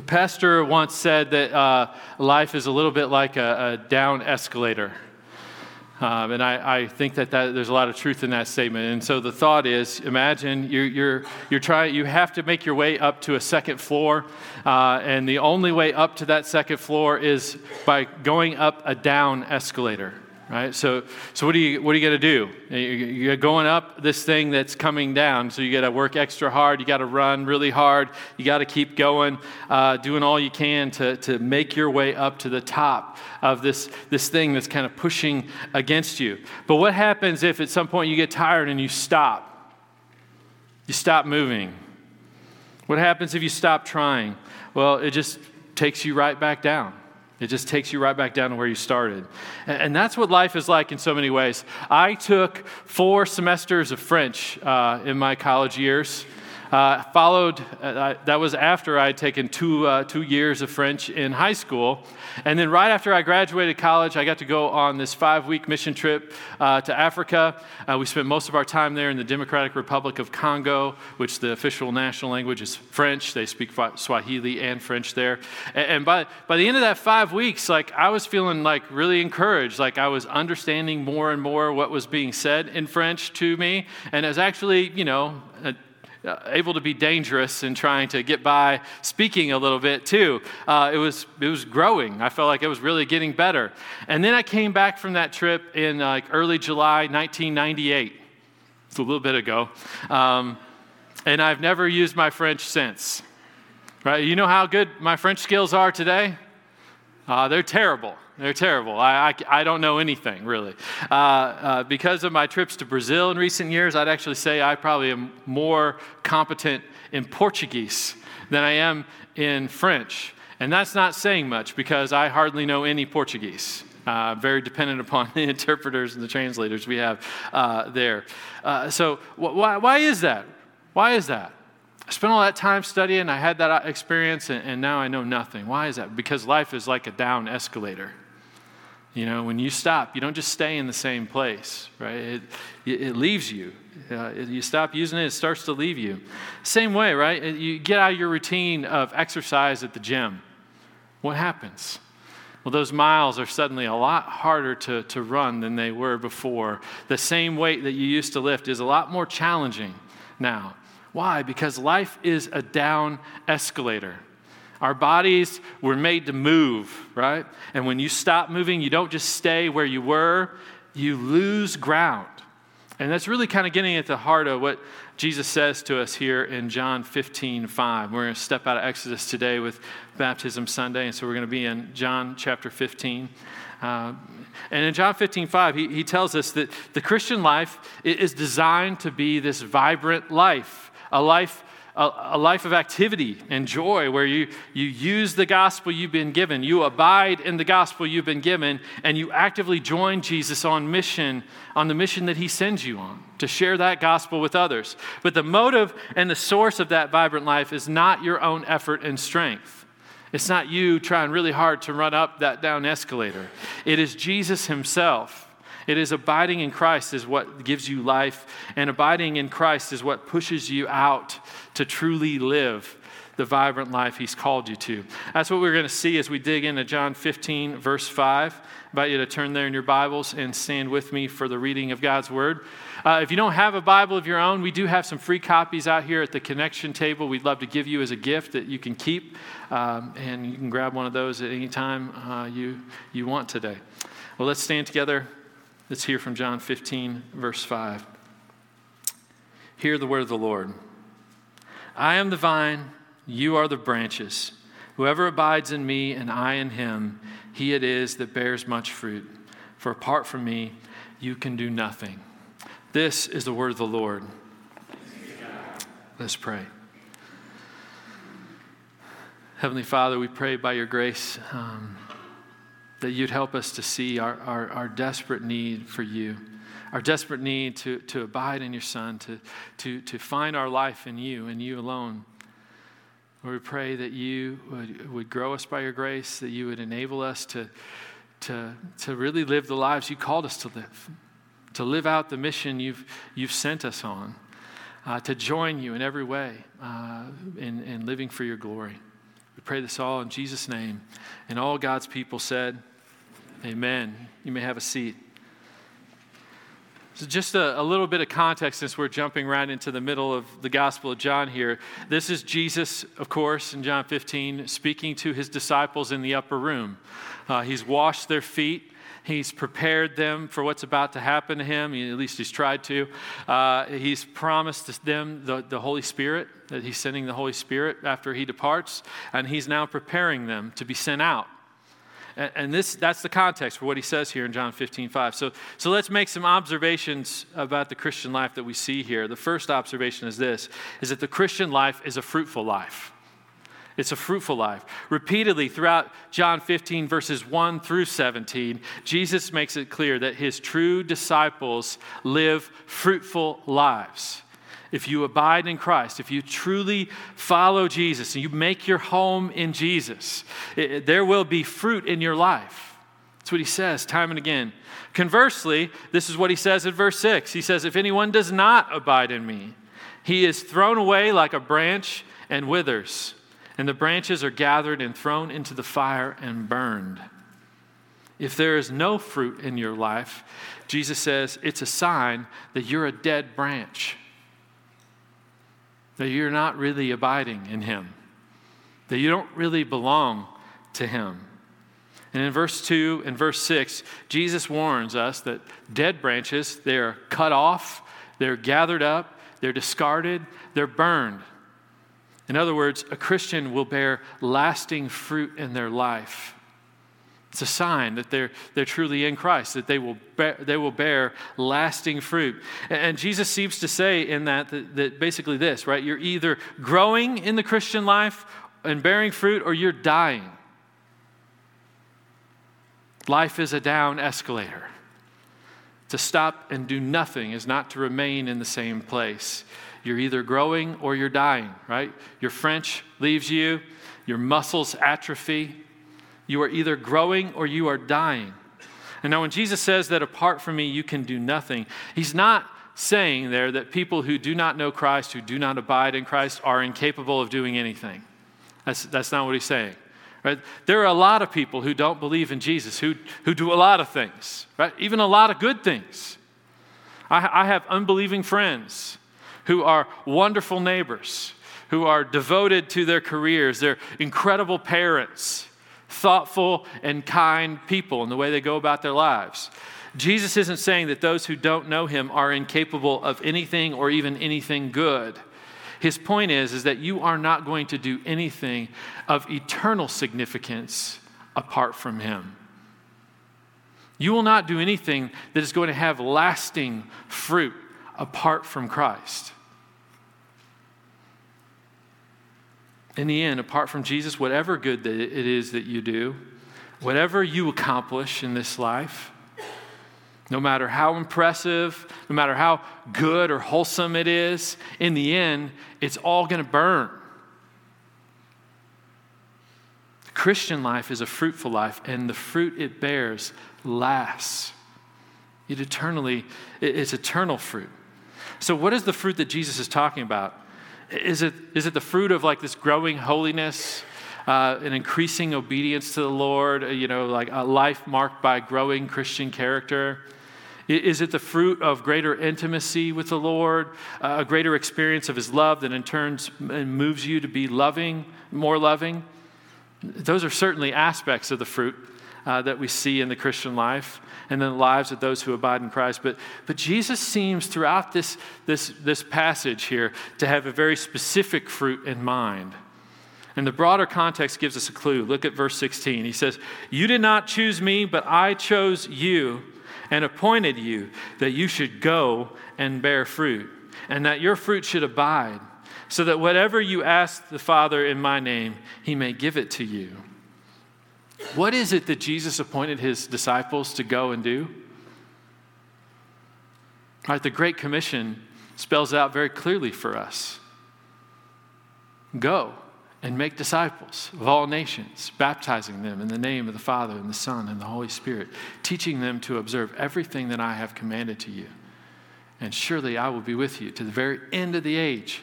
A pastor once said that uh, life is a little bit like a, a down escalator. Um, and I, I, think that, that there's a lot of truth in that statement. And so the thought is imagine you're, you're, you're trying, you have to make your way up to a second floor. Uh, and the only way up to that second floor is by going up a down escalator right? So, so what do you what are you going to do? You're going up this thing that's coming down. So you got to work extra hard. You got to run really hard. You got to keep going, uh, doing all you can to to make your way up to the top of this this thing that's kind of pushing against you. But what happens if at some point you get tired and you stop? You stop moving. What happens if you stop trying? Well, it just takes you right back down. It just takes you right back down to where you started. And that's what life is like in so many ways. I took four semesters of French uh, in my college years. Uh, followed, uh, that was after I had taken two, uh, two years of French in high school. And then, right after I graduated college, I got to go on this five week mission trip uh, to Africa. Uh, we spent most of our time there in the Democratic Republic of Congo, which the official national language is French. They speak Swahili and French there. And, and by, by the end of that five weeks, like I was feeling like really encouraged, like I was understanding more and more what was being said in French to me. And it was actually, you know, able to be dangerous in trying to get by speaking a little bit too. Uh, it, was, it was growing. I felt like it was really getting better. And then I came back from that trip in like early July 1998. It's a little bit ago. Um, and I've never used my French since. Right? You know how good my French skills are today? Uh, they're terrible. They're terrible. I, I, I, don't know anything, really. Uh, uh, because of my trips to Brazil in recent years, I'd actually say I probably am more competent in Portuguese than I am in French. And that's not saying much because I hardly know any Portuguese. Uh, very dependent upon the interpreters and the translators we have uh, there. Uh, so, wh- why, why is that? Why is that? I spent all that time studying, I had that experience, and, and now I know nothing. Why is that? Because life is like a down escalator. You know, when you stop, you don't just stay in the same place, right? It, it leaves you. Uh, you stop using it, it starts to leave you. Same way, right? You get out of your routine of exercise at the gym. What happens? Well, those miles are suddenly a lot harder to, to run than they were before. The same weight that you used to lift is a lot more challenging now. Why? Because life is a down escalator. Our bodies were made to move, right? And when you stop moving, you don't just stay where you were, you lose ground. And that's really kind of getting at the heart of what Jesus says to us here in John 15, 5. We're going to step out of Exodus today with Baptism Sunday, and so we're going to be in John chapter 15. Uh, and in John 15, 5, he, he tells us that the Christian life is designed to be this vibrant life, a life a, a, life of activity and joy where you, you use the gospel you've been given, you abide in the gospel you've been given, and you actively join Jesus on mission, on the mission that he sends you on, to share that gospel with others. But the motive and the source of that vibrant life is not your own effort and strength. It's not you trying really hard to run up that down escalator. It is Jesus himself it is abiding in Christ is what gives you life, and abiding in Christ is what pushes you out to truly live the vibrant life He's called you to. That's what we're going to see as we dig into John 15, verse 5. I invite you to turn there in your Bibles and stand with me for the reading of God's Word. Uh, if you don't have a Bible of your own, we do have some free copies out here at the connection table. We'd love to give you as a gift that you can keep, um, and you can grab one of those at any time uh, you, you want today. Well, let's stand together Let's hear from John 15, verse 5. Hear the word of the Lord. I am the vine, you are the branches. Whoever abides in me and I in him, he it is that bears much fruit. For apart from me, you can do nothing. This is the word of the Lord. Let's pray. Heavenly Father, we pray by your grace. Um, that you'd help us to see our, our, our, desperate need for you, our desperate need to, to abide in your Son, to, to, to find our life in you and you alone. Lord, we pray that you would, would grow us by your grace, that you would enable us to, to, to really live the lives you called us to live, to live out the mission you've, you've sent us on, uh, to join you in every way uh, in, in living for your glory. We pray this all in Jesus' name. And all God's people said, Amen. You may have a seat. So, just a, a, little bit of context since we're jumping right into the middle of the Gospel of John here. This is Jesus, of course, in John 15, speaking to his disciples in the upper room. Uh, he's washed their feet. He's prepared them for what's about to happen to him. He, at least he's tried to. Uh, he's promised them the, the Holy Spirit, that he's sending the Holy Spirit after he departs, and he's now preparing them to be sent out. And, and this, that's the context for what he says here in John 15, 5. So, so let's make some observations about the Christian life that we see here. The first observation is this, is that the Christian life is a fruitful life. It's a fruitful life. Repeatedly throughout John 15, verses 1 through 17, Jesus makes it clear that his true disciples live fruitful lives. If you abide in Christ, if you truly follow Jesus and you make your home in Jesus, it, there will be fruit in your life. That's what he says time and again. Conversely, this is what he says in verse 6. He says, If anyone does not abide in me, he is thrown away like a branch and withers and the branches are gathered and thrown into the fire and burned. If there is no fruit in your life, Jesus says it's a sign that you're a dead branch, that you're not really abiding in Him, that you don't really belong to Him. And in verse 2 and verse 6, Jesus warns us that dead branches, they're cut off, they're gathered up, they're discarded, they're burned. In other words, a Christian will bear lasting fruit in their life. It's a sign that they're, they're truly in Christ, that they will, bear, they will bear lasting fruit. And Jesus seems to say in that, that, that basically this, right? You're either growing in the Christian life and bearing fruit, or you're dying. Life is a down escalator. To stop and do nothing is not to remain in the same place. You're either growing or you're dying, right? Your French leaves you, your muscles atrophy. You are either growing or you are dying. And now, when Jesus says that apart from me you can do nothing, he's not saying there that people who do not know Christ, who do not abide in Christ, are incapable of doing anything. That's, that's not what he's saying. Right? There are a lot of people who don't believe in Jesus who, who do a lot of things, right? even a lot of good things. I, I have unbelieving friends who are wonderful neighbors, who are devoted to their careers, they're incredible parents, thoughtful and kind people in the way they go about their lives. Jesus isn't saying that those who don't know him are incapable of anything or even anything good. His point is, is that you are not going to do anything of eternal significance apart from him. You will not do anything that is going to have lasting fruit apart from Christ. In the end, apart from Jesus, whatever good that it is that you do, whatever you accomplish in this life, no matter how impressive, no matter how good or wholesome it is, in the end, it's all going to burn. The Christian life is a fruitful life, and the fruit it bears lasts. It eternally, it's eternal fruit. So, what is the fruit that Jesus is talking about? Is it, is it the fruit of like this growing holiness, uh, an increasing obedience to the Lord, you know, like a life marked by growing Christian character? Is it the fruit of greater intimacy with the Lord, uh, a greater experience of His love that in turn moves you to be loving, more loving? Those are certainly aspects of the fruit uh, that we see in the Christian life and in the lives of those who abide in Christ. But, but Jesus seems throughout this, this, this passage here to have a very specific fruit in mind. And the broader context gives us a clue. Look at verse 16. He says, You did not choose me, but I chose you and appointed you that you should go and bear fruit, and that your fruit should abide, so that whatever you ask the Father in my name, he may give it to you. What is it that Jesus appointed his disciples to go and do? Right, the Great Commission spells out very clearly for us go and make disciples of all nations, baptizing them in the name of the Father and the Son and the Holy Spirit, teaching them to observe everything that I have commanded to you. And surely I will be with you to the very end of the age.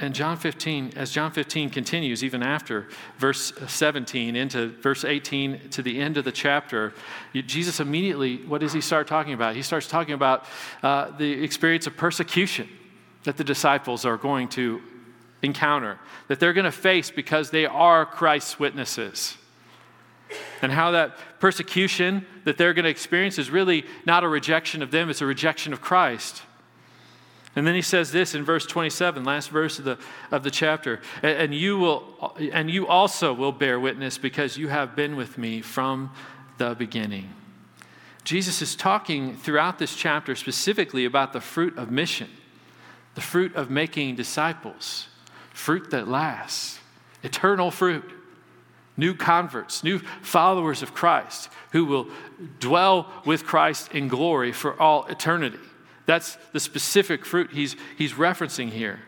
And John 15, as John 15 continues, even after verse 17 into verse 18 to the end of the chapter, Jesus immediately, what does he start talking about? He starts talking about uh, the experience of persecution that the disciples are going to encounter, that they're going to face because they are Christ's witnesses. And how that persecution that they're going to experience is really not a rejection of them, it's a rejection of Christ. And then he says this in verse 27, last verse of the, of the chapter. And you, will, and you also will bear witness because you have been with me from the beginning. Jesus is talking throughout this chapter specifically about the fruit of mission, the fruit of making disciples, fruit that lasts, eternal fruit, new converts, new followers of Christ who will dwell with Christ in glory for all eternity. That's the specific fruit he's, he's referencing here.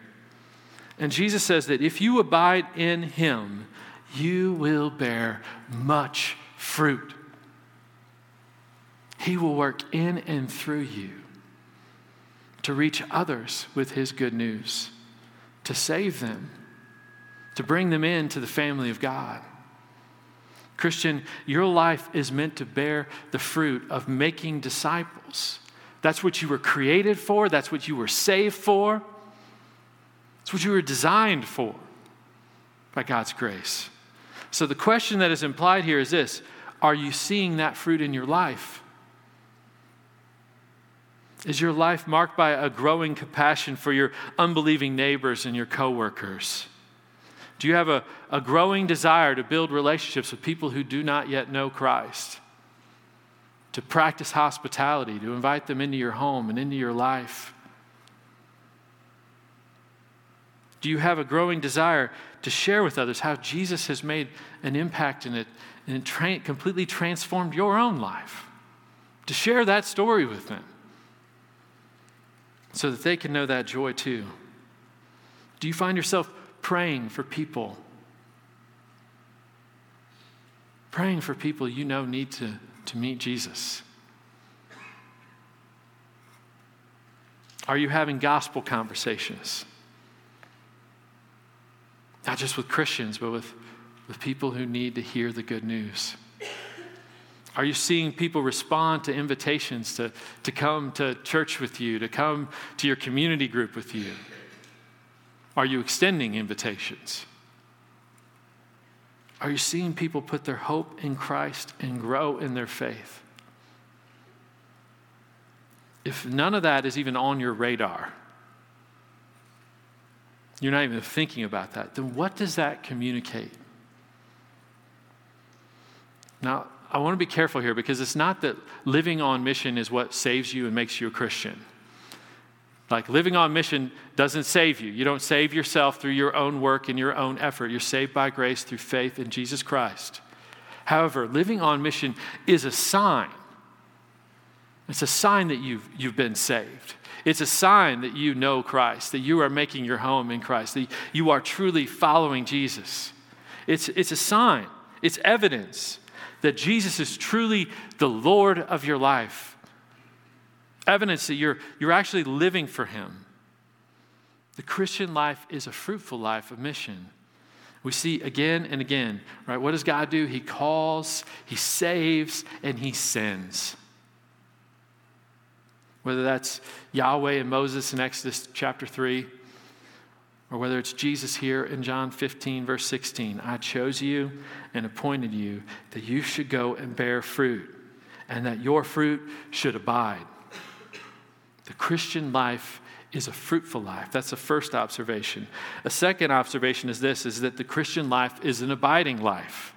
And Jesus says that if you abide in him, you will bear much fruit. He will work in and through you to reach others with his good news, to save them, to bring them into the family of God. Christian, your life is meant to bear the fruit of making disciples that's what you were created for, that's what you were saved for, it's what you were designed for by God's grace. So the question that is implied here is this Are you seeing that fruit in your life? Is your life marked by a growing compassion for your unbelieving neighbors and your coworkers? Do you have a, a growing desire to build relationships with people who do not yet know Christ? To practice hospitality, to invite them into your home and into your life? Do you have a growing desire to share with others how Jesus has made an impact in it and tra- completely transformed your own life? To share that story with them so that they can know that joy too. Do you find yourself praying for people? Praying for people you know need to to meet Jesus? Are you having gospel conversations? Not just with Christians, but with, with people who need to hear the good news. Are you seeing people respond to invitations to, to come to church with you, to come to your community group with you? Are you extending invitations? Are you seeing people put their hope in Christ and grow in their faith? If none of that is even on your radar, you're not even thinking about that, then what does that communicate? Now, I want to be careful here because it's not that living on mission is what saves you and makes you a Christian. Like living on mission doesn't save you. You don't save yourself through your own work and your own effort. You're saved by grace through faith in Jesus Christ. However, living on mission is a sign. It's a sign that you've, you've been saved. It's a sign that you know Christ, that you are making your home in Christ, that you are truly following Jesus. It's, it's a sign, it's evidence that Jesus is truly the Lord of your life evidence that you're, you're actually living for Him. The Christian life is a fruitful life of mission. We see again and again, right? What does God do? He calls, He saves, and He sends. Whether that's Yahweh and Moses in Exodus chapter 3, or whether it's Jesus here in John 15, verse 16 I chose you and appointed you that you should go and bear fruit, and that your fruit should abide. The Christian life is a fruitful life. That's the first observation. A second observation is this is that the Christian life is an abiding life.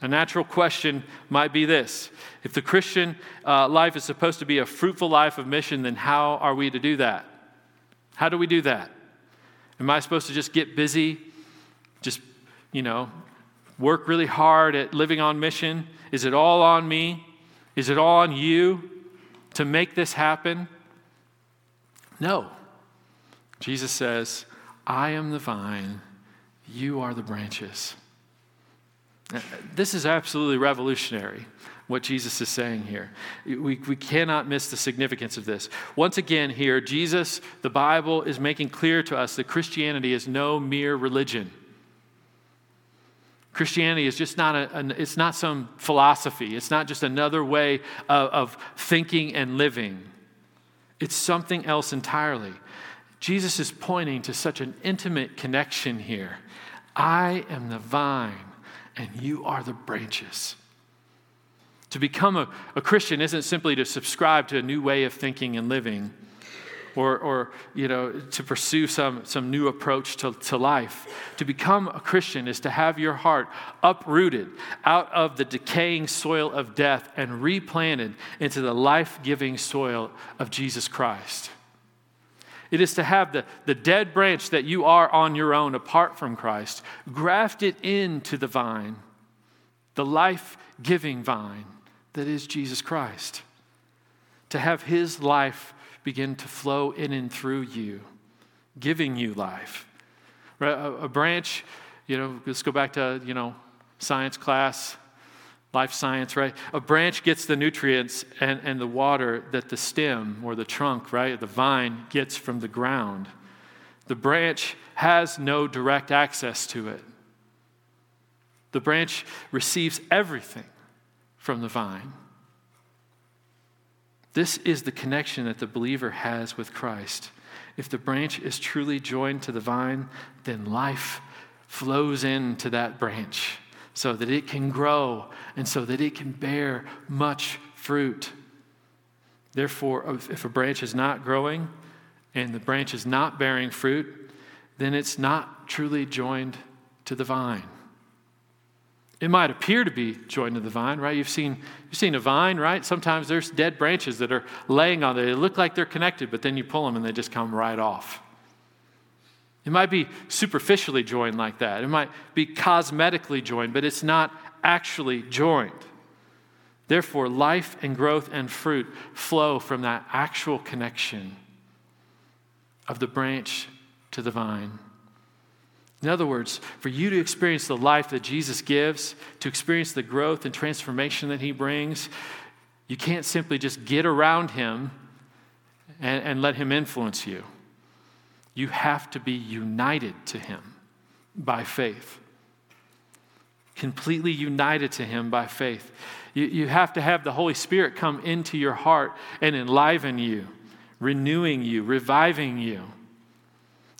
A natural question might be this If the Christian uh, life is supposed to be a fruitful life of mission, then how are we to do that? How do we do that? Am I supposed to just get busy, just, you know, work really hard at living on mission? Is it all on me? Is it all on you to make this happen? No. Jesus says, I am the vine, you are the branches. Uh, this is absolutely revolutionary, what Jesus is saying here. We, we cannot miss the significance of this. Once again, here, Jesus, the Bible, is making clear to us that Christianity is no mere religion. Christianity is just not a, an, it's not some philosophy. It's not just another way of, of thinking and living. It's something else entirely. Jesus is pointing to such an intimate connection here. I am the vine, and you are the branches. To become a, a Christian isn't simply to subscribe to a new way of thinking and living or, or you know, to pursue some, some new approach to, to life. To become a Christian is to have your heart uprooted out of the decaying soil of death and replanted into the life giving soil of Jesus Christ. It is to have the, the dead branch that you are on your own apart from Christ, grafted into the vine, the life giving vine that is Jesus Christ. To have his life begin to flow in and through you, giving you life. A, a branch, you know, let's go back to, you know, science class, life science, right? A branch gets the nutrients and, and the water that the stem or the trunk, right, the vine gets from the ground. The branch has no direct access to it. The branch receives everything from the vine. This is the connection that the believer has with Christ. If the branch is truly joined to the vine, then life flows into that branch so that it can grow and so that it can bear much fruit. Therefore, if a branch is not growing and the branch is not bearing fruit, then it's not truly joined to the vine. It might appear to be joined to the vine, right? You've seen, you've seen a vine, right? Sometimes there's dead branches that are laying on there. They look like they're connected, but then you pull them and they just come right off. It might be superficially joined like that. It might be cosmetically joined, but it's not actually joined. Therefore, life and growth and fruit flow from that actual connection of the branch to the vine. In other words, for you to experience the life that Jesus gives, to experience the growth and transformation that he brings, you can't simply just get around him and, and let him influence you. You have to be united to him by faith. Completely united to him by faith. You, you have to have the Holy Spirit come into your heart and enliven you, renewing you, reviving you.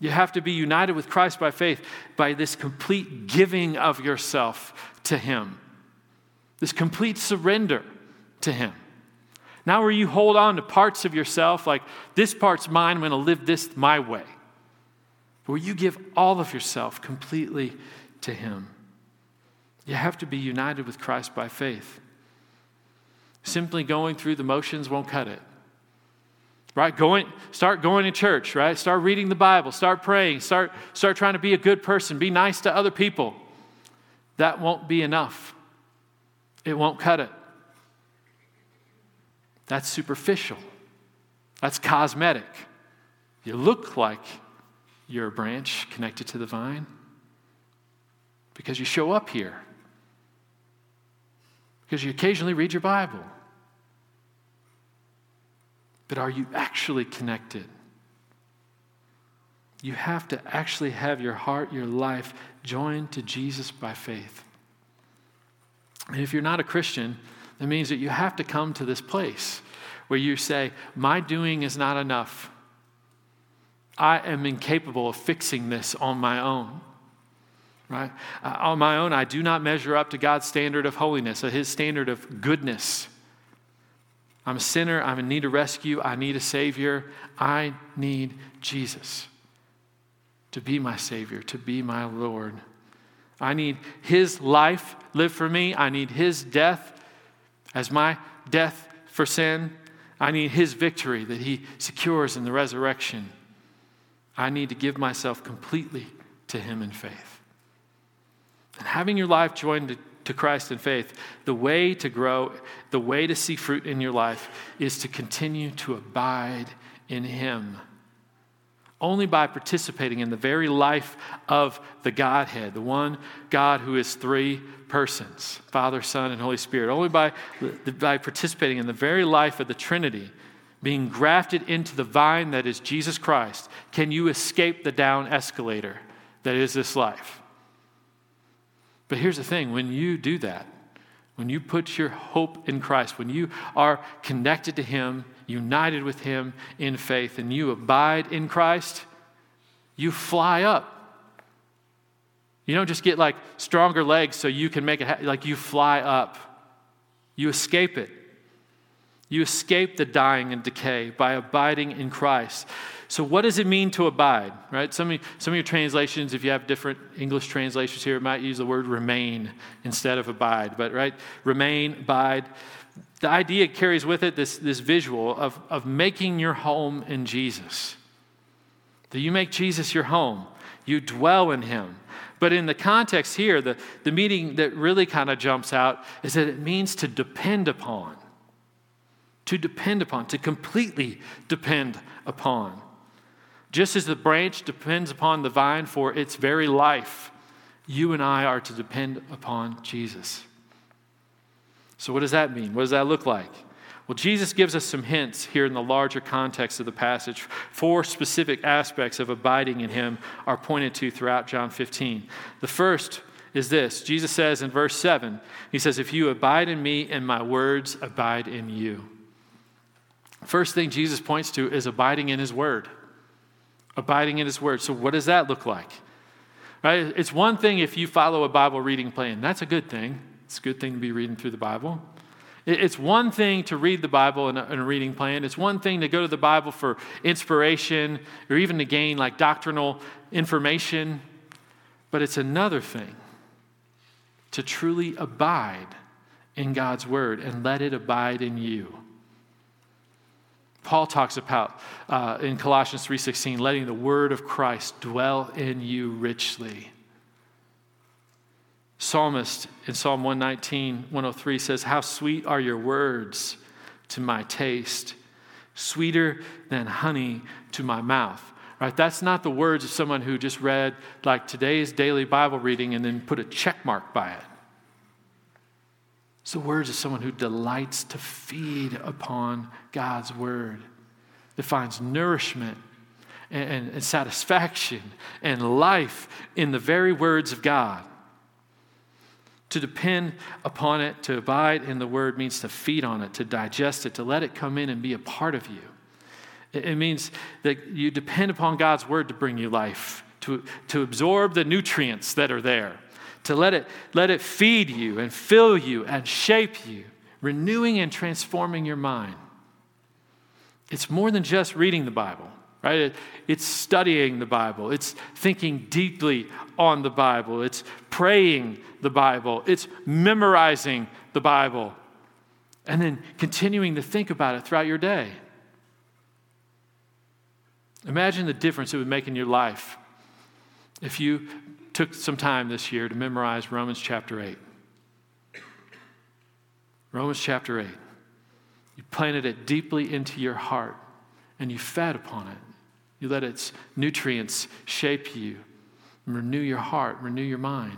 You have to be united with Christ by faith, by this complete giving of yourself to Him, this complete surrender to Him. Now, where you hold on to parts of yourself, like this part's mine, I'm going to live this my way. Where you give all of yourself completely to Him. You have to be united with Christ by faith. Simply going through the motions won't cut it right? Going start going to church right? Start reading the bible start praying start start trying to be a good person be nice to other people. That won't be enough. It won't cut it. That's superficial. That's cosmetic. You look like you're a branch connected to the vine because you show up here. Because you occasionally read your bible but are you actually connected? You have to actually have your heart, your life joined to Jesus by faith. And if you're not a Christian, that means that you have to come to this place where you say, My doing is not enough. I am incapable of fixing this on my own. Right? Uh, on my own, I do not measure up to God's standard of holiness, or His standard of goodness. I'm a sinner. I'm in need of rescue. I need a Savior. I need Jesus to be my Savior, to be my Lord. I need His life live for me. I need His death as my death for sin. I need His victory that He secures in the resurrection. I need to give myself completely to Him in faith. And having your life joined to Christ in faith, the way to grow, the way to see fruit in your life is to continue to abide in Him. Only by participating in the very life of the Godhead, the one God who is three persons Father, Son, and Holy Spirit. Only by, by participating in the very life of the Trinity, being grafted into the vine that is Jesus Christ, can you escape the down escalator that is this life. But here's the thing when you do that, when you put your hope in Christ, when you are connected to Him, united with Him in faith, and you abide in Christ, you fly up. You don't just get like stronger legs so you can make it, ha- like you fly up. You escape it. You escape the dying and decay by abiding in Christ. So, what does it mean to abide? Right? Some of, some of your translations, if you have different English translations here, might use the word remain instead of abide. But right, remain, abide. The idea carries with it this, this visual of, of making your home in Jesus. That you make Jesus your home, you dwell in Him. But in the context here, the, the meaning that really kind of jumps out is that it means to depend upon. To depend upon, to completely depend upon. Just as the branch depends upon the vine for its very life, you and I are to depend upon Jesus. So, what does that mean? What does that look like? Well, Jesus gives us some hints here in the larger context of the passage. Four specific aspects of abiding in Him are pointed to throughout John 15. The first is this Jesus says in verse 7, He says, If you abide in me and my words abide in you. First thing Jesus points to is abiding in His word abiding in His Word. So, what does that look like? Right? It's one thing if you follow a Bible reading plan. That's a good thing. It's a good thing to be reading through the Bible. It's one thing to read the Bible in a, in a, reading plan. It's one thing to go to the Bible for inspiration or even to gain like doctrinal information. But it's another thing to truly abide in God's Word and let it abide in you. Paul talks about uh, in Colossians 3:16, letting the word of Christ dwell in you richly. Psalmist in Psalm 119, 103 says, How sweet are your words to my taste, sweeter than honey to my mouth. Right? That's not the words of someone who just read like today's daily Bible reading and then put a check mark by it. It's the words of someone who delights to feed upon God's word, that finds nourishment and, and, and satisfaction and life in the very words of God. To depend upon it, to abide in the word, means to feed on it, to digest it, to let it come in and be a part of you. It, means that you depend upon God's word to bring you life, to, to absorb the nutrients that are there to let it, let it feed you and fill you and shape you, renewing and transforming your mind. It's more than just reading the Bible, right? It's studying the Bible, it's thinking deeply on the Bible, it's praying the Bible, it's memorizing the Bible, and then continuing to think about it throughout your day. Imagine the difference it would make in your life if you took some time this year to memorize Romans chapter 8. Romans chapter 8. You planted it deeply into your heart and you fed upon it. You let its nutrients shape you, renew your heart, renew your mind.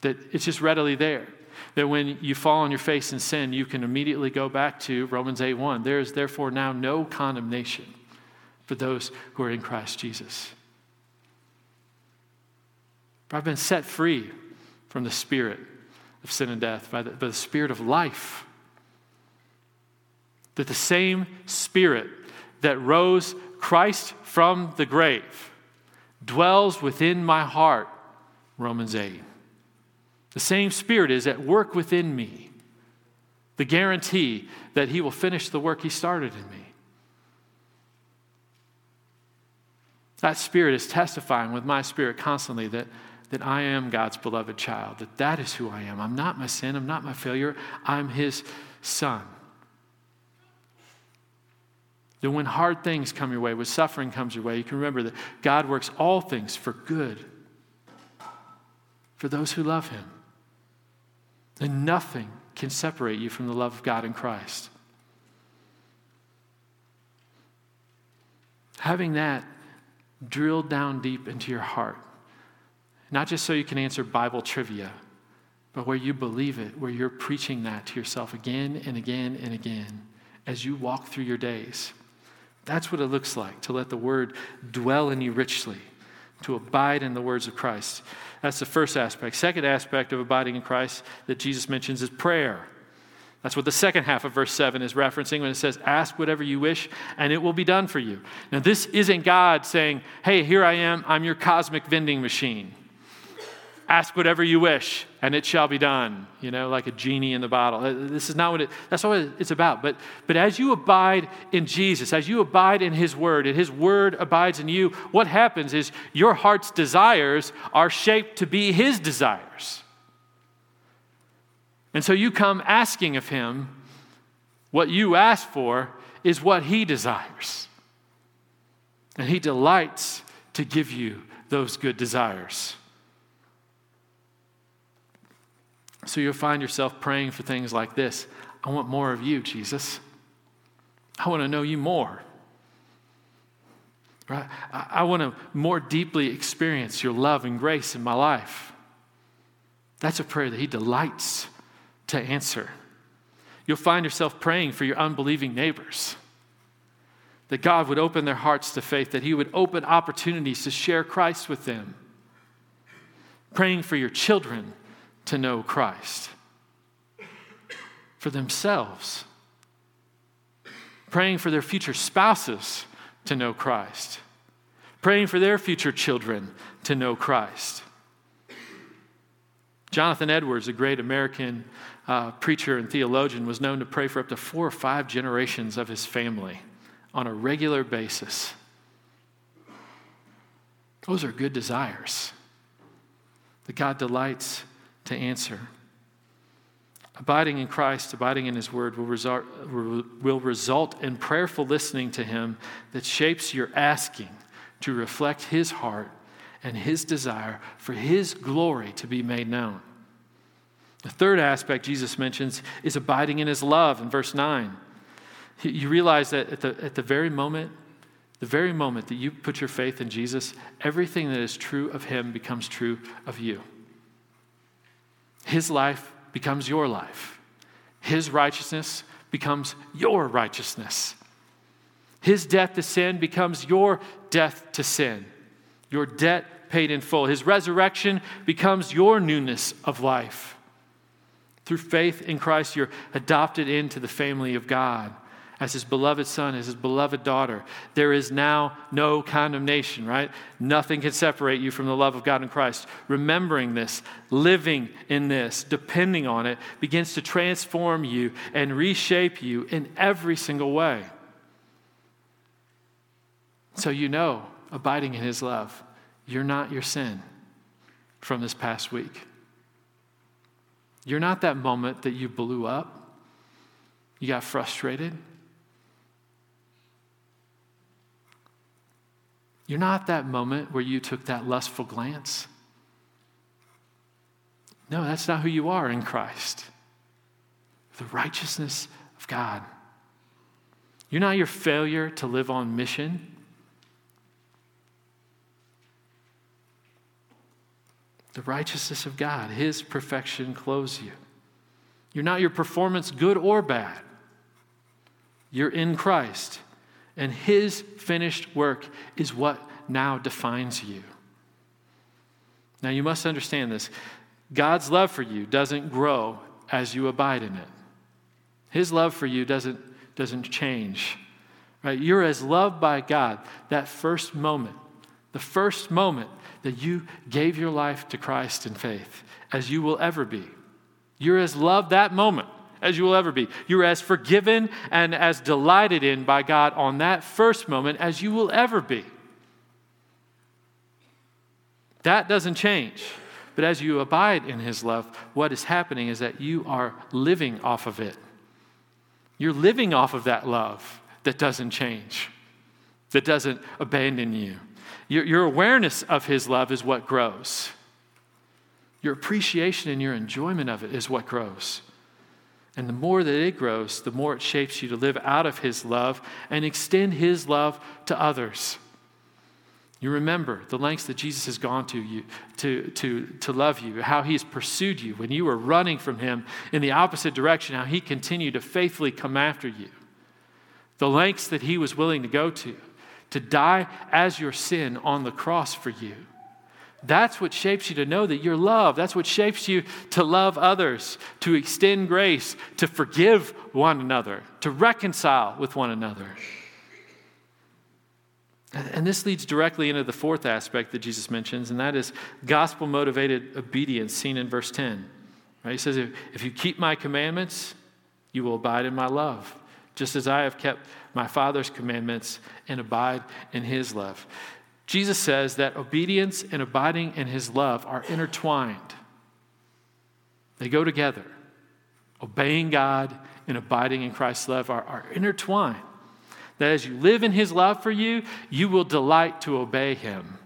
That it's just readily there. That when you fall on your face in sin, you can immediately go back to Romans 8 1. There is therefore now no condemnation for those who are in Christ Jesus. But I've been set free from the spirit of sin and death by the, by the spirit of life. That the same spirit that rose Christ from the grave dwells within my heart, Romans 8. The same spirit is at work within me. The guarantee that he will finish the work he started in me. That spirit is testifying with my spirit constantly that that I am God's beloved child, that that is who I am. I'm not my sin, I'm not my failure, I'm His son. That when hard things come your way, when suffering comes your way, you can remember that God works all things for good for those who love Him. And nothing can separate you from the love of God in Christ. Having that drilled down deep into your heart. Not just so you can answer Bible trivia, but where you believe it, where you're preaching that to yourself again and again and again as you walk through your days. That's what it looks like to let the word dwell in you richly, to abide in the words of Christ. That's the first aspect. Second aspect of abiding in Christ that Jesus mentions is prayer. That's what the second half of verse 7 is referencing when it says, Ask whatever you wish, and it will be done for you. Now, this isn't God saying, Hey, here I am, I'm your cosmic vending machine. Ask whatever you wish, and it shall be done. You know, like a genie in the bottle. Uh, this is not what it, that's not what it's about. But, but as you abide in Jesus, as you abide in His Word, and His Word abides in you, what happens is your heart's desires are shaped to be His desires. And so you come asking of Him what you ask for is what He desires. And He delights to give you those good desires. So you'll find yourself praying for things like this I want more of you, Jesus. I want to know you more. Right? I want to more deeply experience your love and grace in my life. That's a prayer that He delights to answer. You'll find yourself praying for your unbelieving neighbors. That God would open their hearts to faith, that He would open opportunities to share Christ with them. Praying for your children to know Christ for themselves, praying for their future spouses to know Christ, praying for their future children to know Christ. Jonathan Edwards, a great American uh, preacher and theologian, was known to pray for up to four or five generations of his family on a regular basis. Those are good desires that God delights to answer. Abiding in Christ, abiding in His Word, will result, will result in prayerful listening to Him that shapes your asking to reflect His heart and His desire for His glory to be made known. The third aspect Jesus mentions is abiding in His love in verse 9. You realize that at the, at the very moment, the very moment that you put your faith in Jesus, everything that is true of Him becomes true of you. His life becomes your life. His righteousness becomes your righteousness. His death to sin becomes your death to sin, your debt paid in full. His resurrection becomes your newness of life. Through faith in Christ, you're adopted into the family of God as his beloved son, as his beloved daughter. There is now no condemnation, right? Nothing can separate you from the love of God in Christ. Remembering this, living in this, depending on it, begins to transform you and reshape you in every single way. So you know, abiding in his love, you're not your sin from this past week. You're not that moment that you blew up. You got frustrated. You're not that moment where you took that lustful glance. No, that's not who you are in Christ. The righteousness of God. You're not your failure to live on mission. The righteousness of God, His perfection clothes you. You're not your performance, good or bad. You're in Christ. And his finished work is what now defines you. Now, you must understand this God's love for you doesn't grow as you abide in it, his love for you doesn't, doesn't change. Right? You're as loved by God that first moment, the first moment that you gave your life to Christ in faith, as you will ever be. You're as loved that moment as you will ever be. You're as forgiven and as delighted in by God on that first moment as you will ever be. That doesn't change. But as you abide in His love, what is happening is that you are living off of it. You're living off of that love that doesn't change, that doesn't abandon you. Your, your awareness of His love is what grows. Your appreciation and your enjoyment of it is what grows. And the more that it grows, the more it shapes you to live out of His love and extend His love to others. You remember the lengths that Jesus has gone to you to, to, to love you, how he's pursued you when you were running from him in the opposite direction, how he continued to faithfully come after you. The lengths that he was willing to go to, to die as your sin on the cross for you. That's what shapes you to know that you're loved. That's what shapes you to love others, to extend grace, to forgive one another, to reconcile with one another. And this leads directly into the fourth aspect that Jesus mentions, and that is gospel motivated obedience, seen in verse 10. Right? He says, If you keep my commandments, you will abide in my love, just as I have kept my Father's commandments and abide in his love. Jesus says that obedience and abiding in his love are intertwined, they go together. Obeying God and abiding in Christ's love are, are intertwined that as you live in his love for you, you will delight to obey him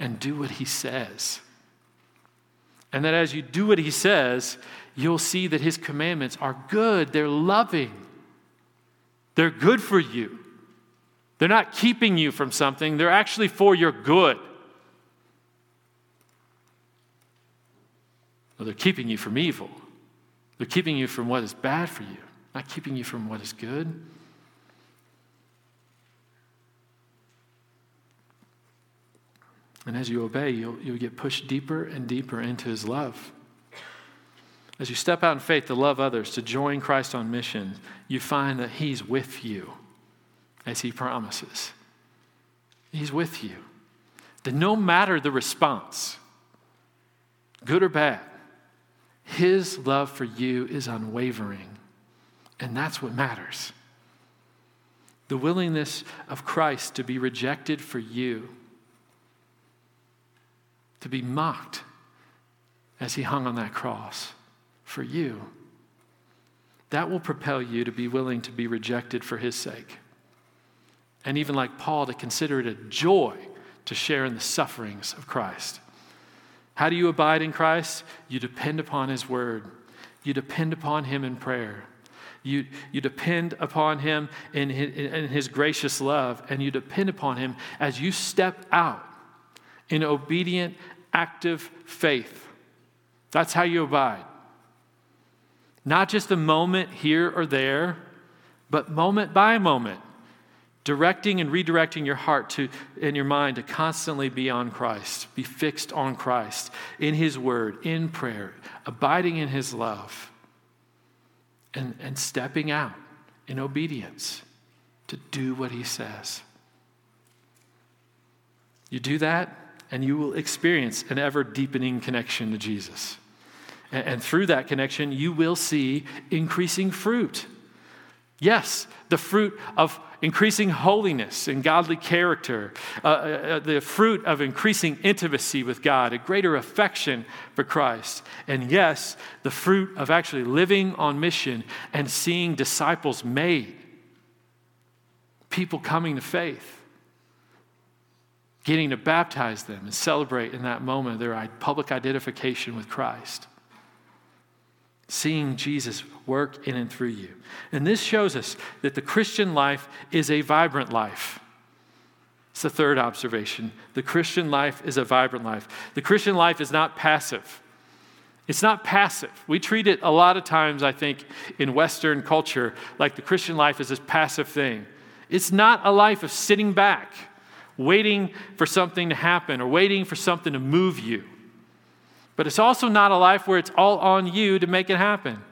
and do what he says. And that as you do what he says, you'll see that his commandments are good, they're loving, they're good for you. They're not keeping you from something, they're actually for your good. Well, they're keeping you from evil. They're keeping you from what is bad for you, not keeping you from what is good. And as you obey, you'll, you'll get pushed deeper and deeper into his love. As you step out in faith to love others, to join Christ on mission, you find that he's with you as he promises. He's with you. That no matter the response, good or bad, his love for you is unwavering. And that's what matters. The willingness of Christ to be rejected for you to be mocked as he hung on that cross for you. That will propel you to be willing to be rejected for his sake. And even like Paul, to consider it a joy to share in the sufferings of Christ. How do you abide in Christ? You depend upon his word, you depend upon him in prayer. You, you depend upon him in his, in his gracious love, and you depend upon him as you step out in obedient active faith. That's how you abide. Not just a moment here or there, but moment by moment, directing and redirecting your heart to and your mind to constantly be on Christ, be fixed on Christ, in His Word, in prayer, abiding in His love, and, and stepping out in obedience to do what He says. You do that, and you will experience an ever deepening connection to Jesus. And, and through that connection, you will see increasing fruit. Yes, the fruit of increasing holiness and godly character, uh, uh, uh, the fruit of increasing intimacy with God, a greater affection for Christ. And yes, the fruit of actually living on mission and seeing disciples made, people coming to faith getting to baptize them and celebrate in that moment their public identification with Christ. Seeing Jesus work in and through you. And this shows us that the Christian life is a vibrant life. It's the third observation. The Christian life is a vibrant life. The Christian life is not passive. It's not passive. We treat it a lot of times, I think, in Western culture, like the Christian life is this passive thing. It's not a life of sitting back waiting for something to happen or waiting for something to move you. But it's also not a life where it's all on you to make it happen.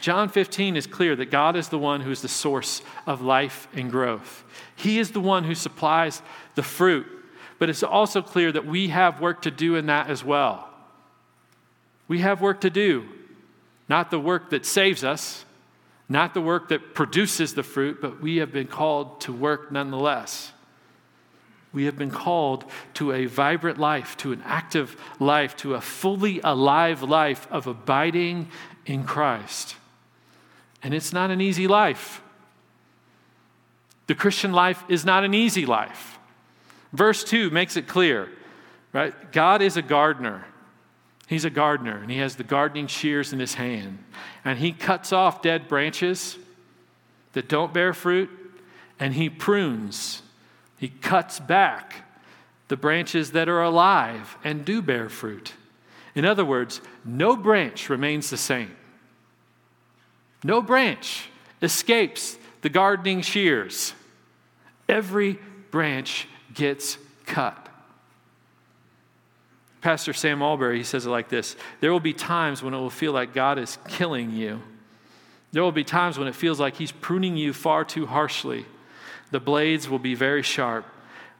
John 15 is clear that God is the one who is the source of life and growth. He is the one who supplies the fruit. But it's also clear that we have work to do in that as well. We have work to do, not the work that saves us, not the work that produces the fruit, but we have been called to work nonetheless. We have been called to a vibrant life, to an active life, to a fully alive life of abiding in Christ. And it's not an easy life. The Christian life is not an easy life. Verse 2 makes it clear, right? God is a gardener. He's a gardener, and he has the gardening shears in his hand. And he cuts off dead branches that don't bear fruit, and he prunes he cuts back the branches that are alive and do bear fruit. In other words, no branch remains the same. No branch escapes the gardening shears. Every branch gets cut. Pastor Sam Allberry, he says it like this There will be times when it will feel like God is killing you. There will be times when it feels like He's pruning you far too harshly. The blades will be very sharp.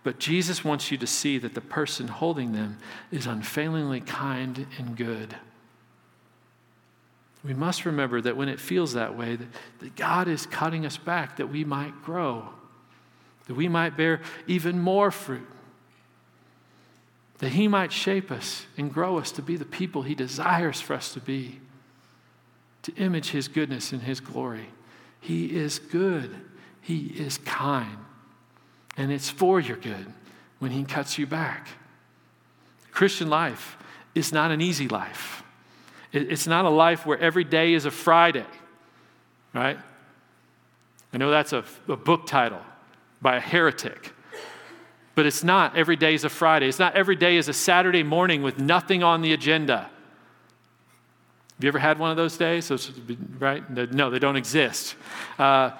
But Jesus wants you to see that the person holding them is unfailingly kind and good. We must remember that when it feels that way, that, that God is cutting us back that we might grow, that we might bear even more fruit, that He might shape us and grow us to be the people He desires for us to be, to image His goodness and His glory. He is good, He is kind. And it's for your good when He cuts you back. Christian life is not an easy life. It's not a life where every day is a Friday, right? I know that's a, a book title by a heretic. But it's not every day is a Friday. It's not every day is a Saturday morning with nothing on the agenda. Have you ever had one of those days? right? No, they don't exist. Uh,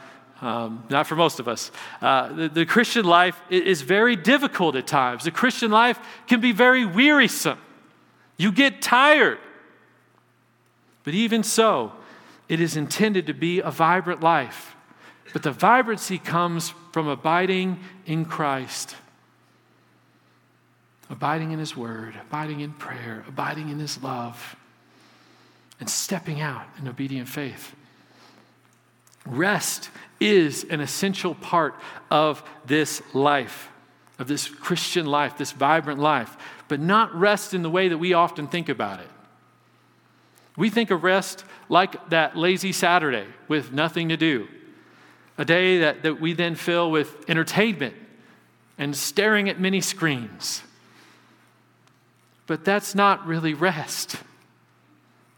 um, not for most of us. Uh, the, the Christian life is very difficult at times. The Christian life can be very wearisome. You get tired. But even so, it is intended to be a vibrant life. But the vibrancy comes from abiding in Christ, abiding in His Word, abiding in prayer, abiding in His love, and stepping out in obedient faith. Rest is an essential part of this life, of this Christian life, this vibrant life, but not rest in the way that we often think about it. We think of rest like that lazy Saturday with nothing to do, a day that, that we then fill with entertainment and staring at many screens. But that's not really rest.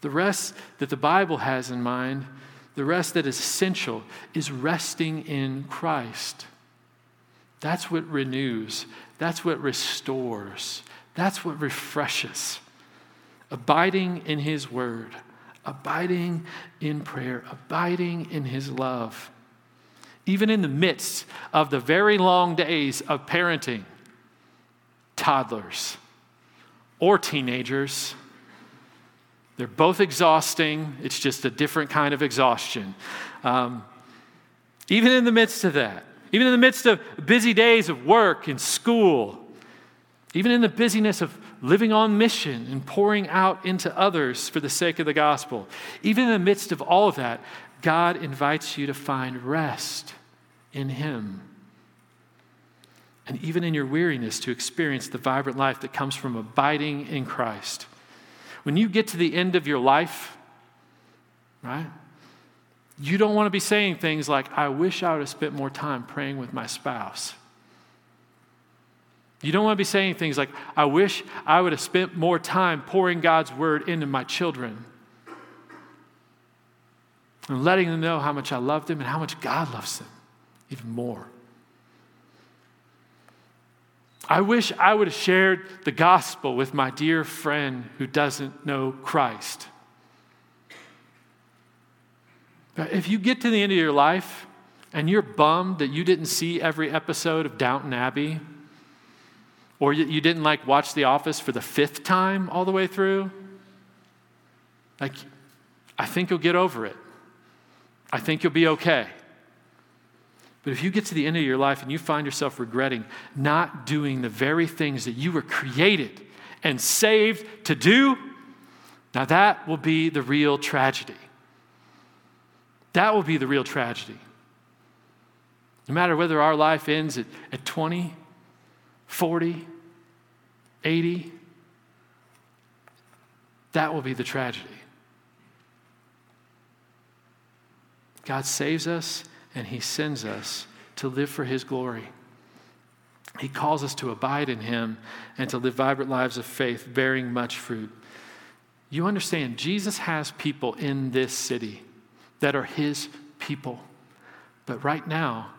The rest that the Bible has in mind the rest that is essential is resting in Christ. That's what renews, that's what restores, that's what refreshes. Abiding in His Word, abiding in prayer, abiding in His love. Even in the midst of the very long days of parenting, toddlers or teenagers, they're both exhausting. It's just a different kind of exhaustion. Um, even in the midst of that, even in the midst of busy days of work and school, even in the busyness of living on mission and pouring out into others for the sake of the gospel, even in the midst of all of that, God invites you to find rest in Him. And even in your weariness, to experience the vibrant life that comes from abiding in Christ. When you get to the end of your life, right? You don't want to be saying things like, I wish I would have spent more time praying with my spouse. You don't want to be saying things like, I wish I would have spent more time pouring God's word into my children and letting them know how much I love them and how much God loves them even more. I wish I would have shared the gospel with my dear friend who doesn't know Christ. If you get to the end of your life and you're bummed that you didn't see every episode of Downton Abbey, or you didn't like watch The Office for the fifth time all the way through, like, I think you'll get over it. I think you'll be okay. But if you get to the end of your life and you find yourself regretting not doing the very things that you were created and saved to do, now that will be the real tragedy. That will be the real tragedy. No matter whether our life ends at, at 20, 40, 80, that will be the tragedy. God saves us and He sends us to live for His glory. He calls us to abide in Him and to live vibrant lives of faith, bearing much fruit. You understand, Jesus has people in this city that are His people, but right now,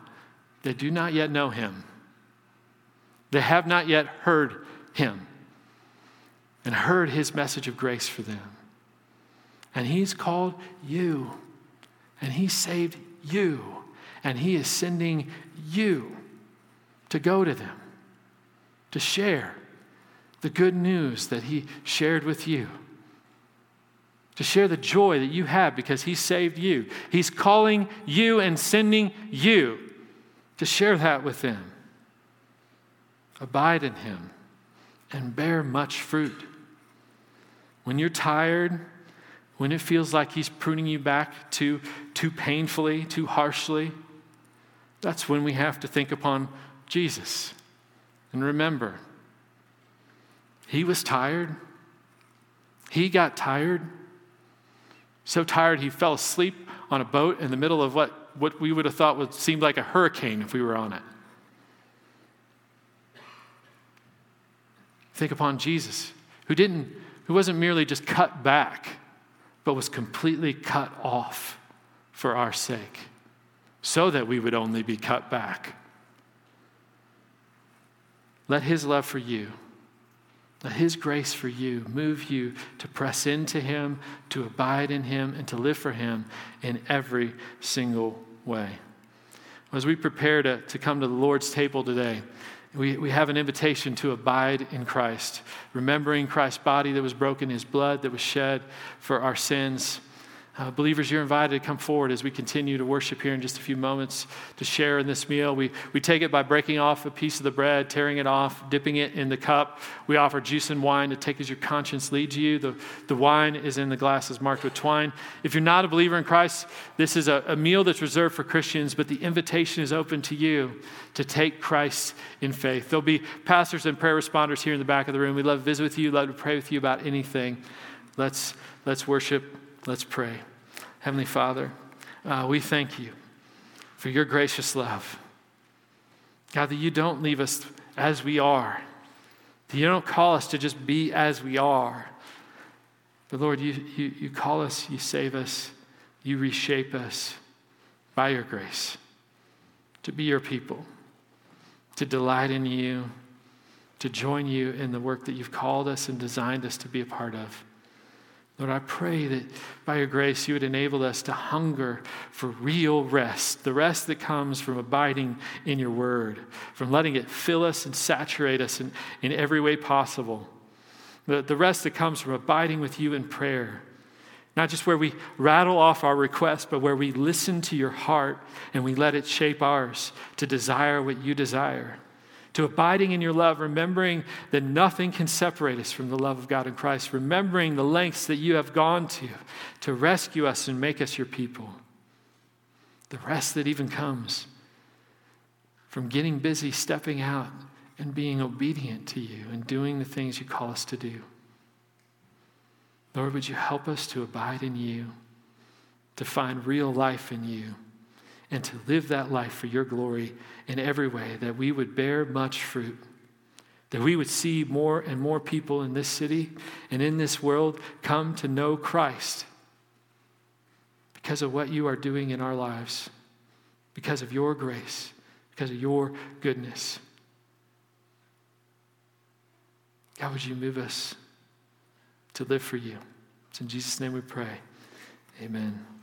they do not yet know Him. They have not yet heard him and heard his message of grace for them. And he's called you, and he saved you, and he is sending you to go to them, to share the good news that he shared with you to share the joy that you have because He saved you. He's calling you and sending you to share that with them. Abide in Him and bear much fruit. When you're tired, when it feels like He's pruning you back too, too painfully, too harshly, that's when we have to think upon Jesus. And remember, He was tired. He got tired. So tired, he fell asleep on a boat in the middle of what, what we would have thought would seem like a hurricane if we were on it. Think upon Jesus, who didn't, who wasn't merely just cut back, but was completely cut off for our sake, so that we would only be cut back. Let his love for you let His grace for you move you to press into Him, to abide in Him, and to live for Him in every single way. As we prepare to, to come to the Lord's table today, we, we have an invitation to abide in Christ, remembering Christ's body that was broken, His blood that was shed for our sins. Uh, believers, you're invited to come forward as we continue to worship here in just a few moments to share in this meal. We, we take it by breaking off a piece of the bread, tearing it off, dipping it in the cup. We offer juice and wine to take as your conscience leads you. The, the wine is in the glasses marked with twine. If you're not a believer in Christ, this is a, a meal that's reserved for Christians, but the invitation is open to you to take Christ in faith. There'll be pastors and prayer responders here in the back of the room. We'd love to visit with you, love to pray with you about anything. Let's, let's worship Let's pray. Heavenly Father, uh, we thank you for your gracious love. God, that you don't leave us as we are, that you don't call us to just be as we are. But Lord, you, you, you call us, you save us, you reshape us by your grace to be your people, to delight in you, to join you in the work that you've called us and designed us to be a part of. Lord, I pray that by your grace you would enable us to hunger for real rest, the rest that comes from abiding in your word, from letting it fill us and saturate us in, in every way possible. The, the rest that comes from abiding with you in prayer, not just where we rattle off our requests, but where we listen to your heart and we let it shape ours to desire what you desire to abiding in your love, remembering that nothing can separate us from the love of God in Christ, remembering the lengths that you have gone to to rescue us and make us your people. The rest that even comes from getting busy, stepping out, and being obedient to you and doing the things you call us to do. Lord, would you help us to abide in you, to find real life in you? And to live that life for your glory in every way, that we would bear much fruit, that we would see more and more people in this city and in this world come to know Christ because of what you are doing in our lives, because of your grace, because of your goodness. God, would you move us to live for you? It's in Jesus' name we pray. Amen.